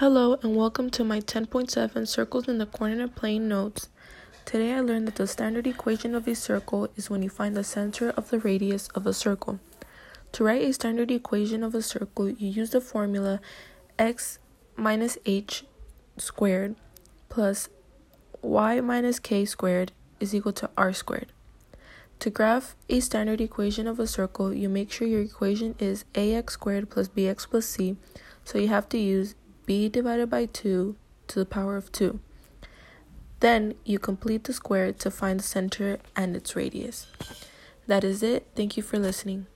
Hello and welcome to my 10.7 Circles in the Coordinate Plane notes. Today I learned that the standard equation of a circle is when you find the center of the radius of a circle. To write a standard equation of a circle, you use the formula x minus h squared plus y minus k squared is equal to r squared. To graph a standard equation of a circle, you make sure your equation is ax squared plus bx plus c, so you have to use b divided by 2 to the power of 2. Then you complete the square to find the center and its radius. That is it. Thank you for listening.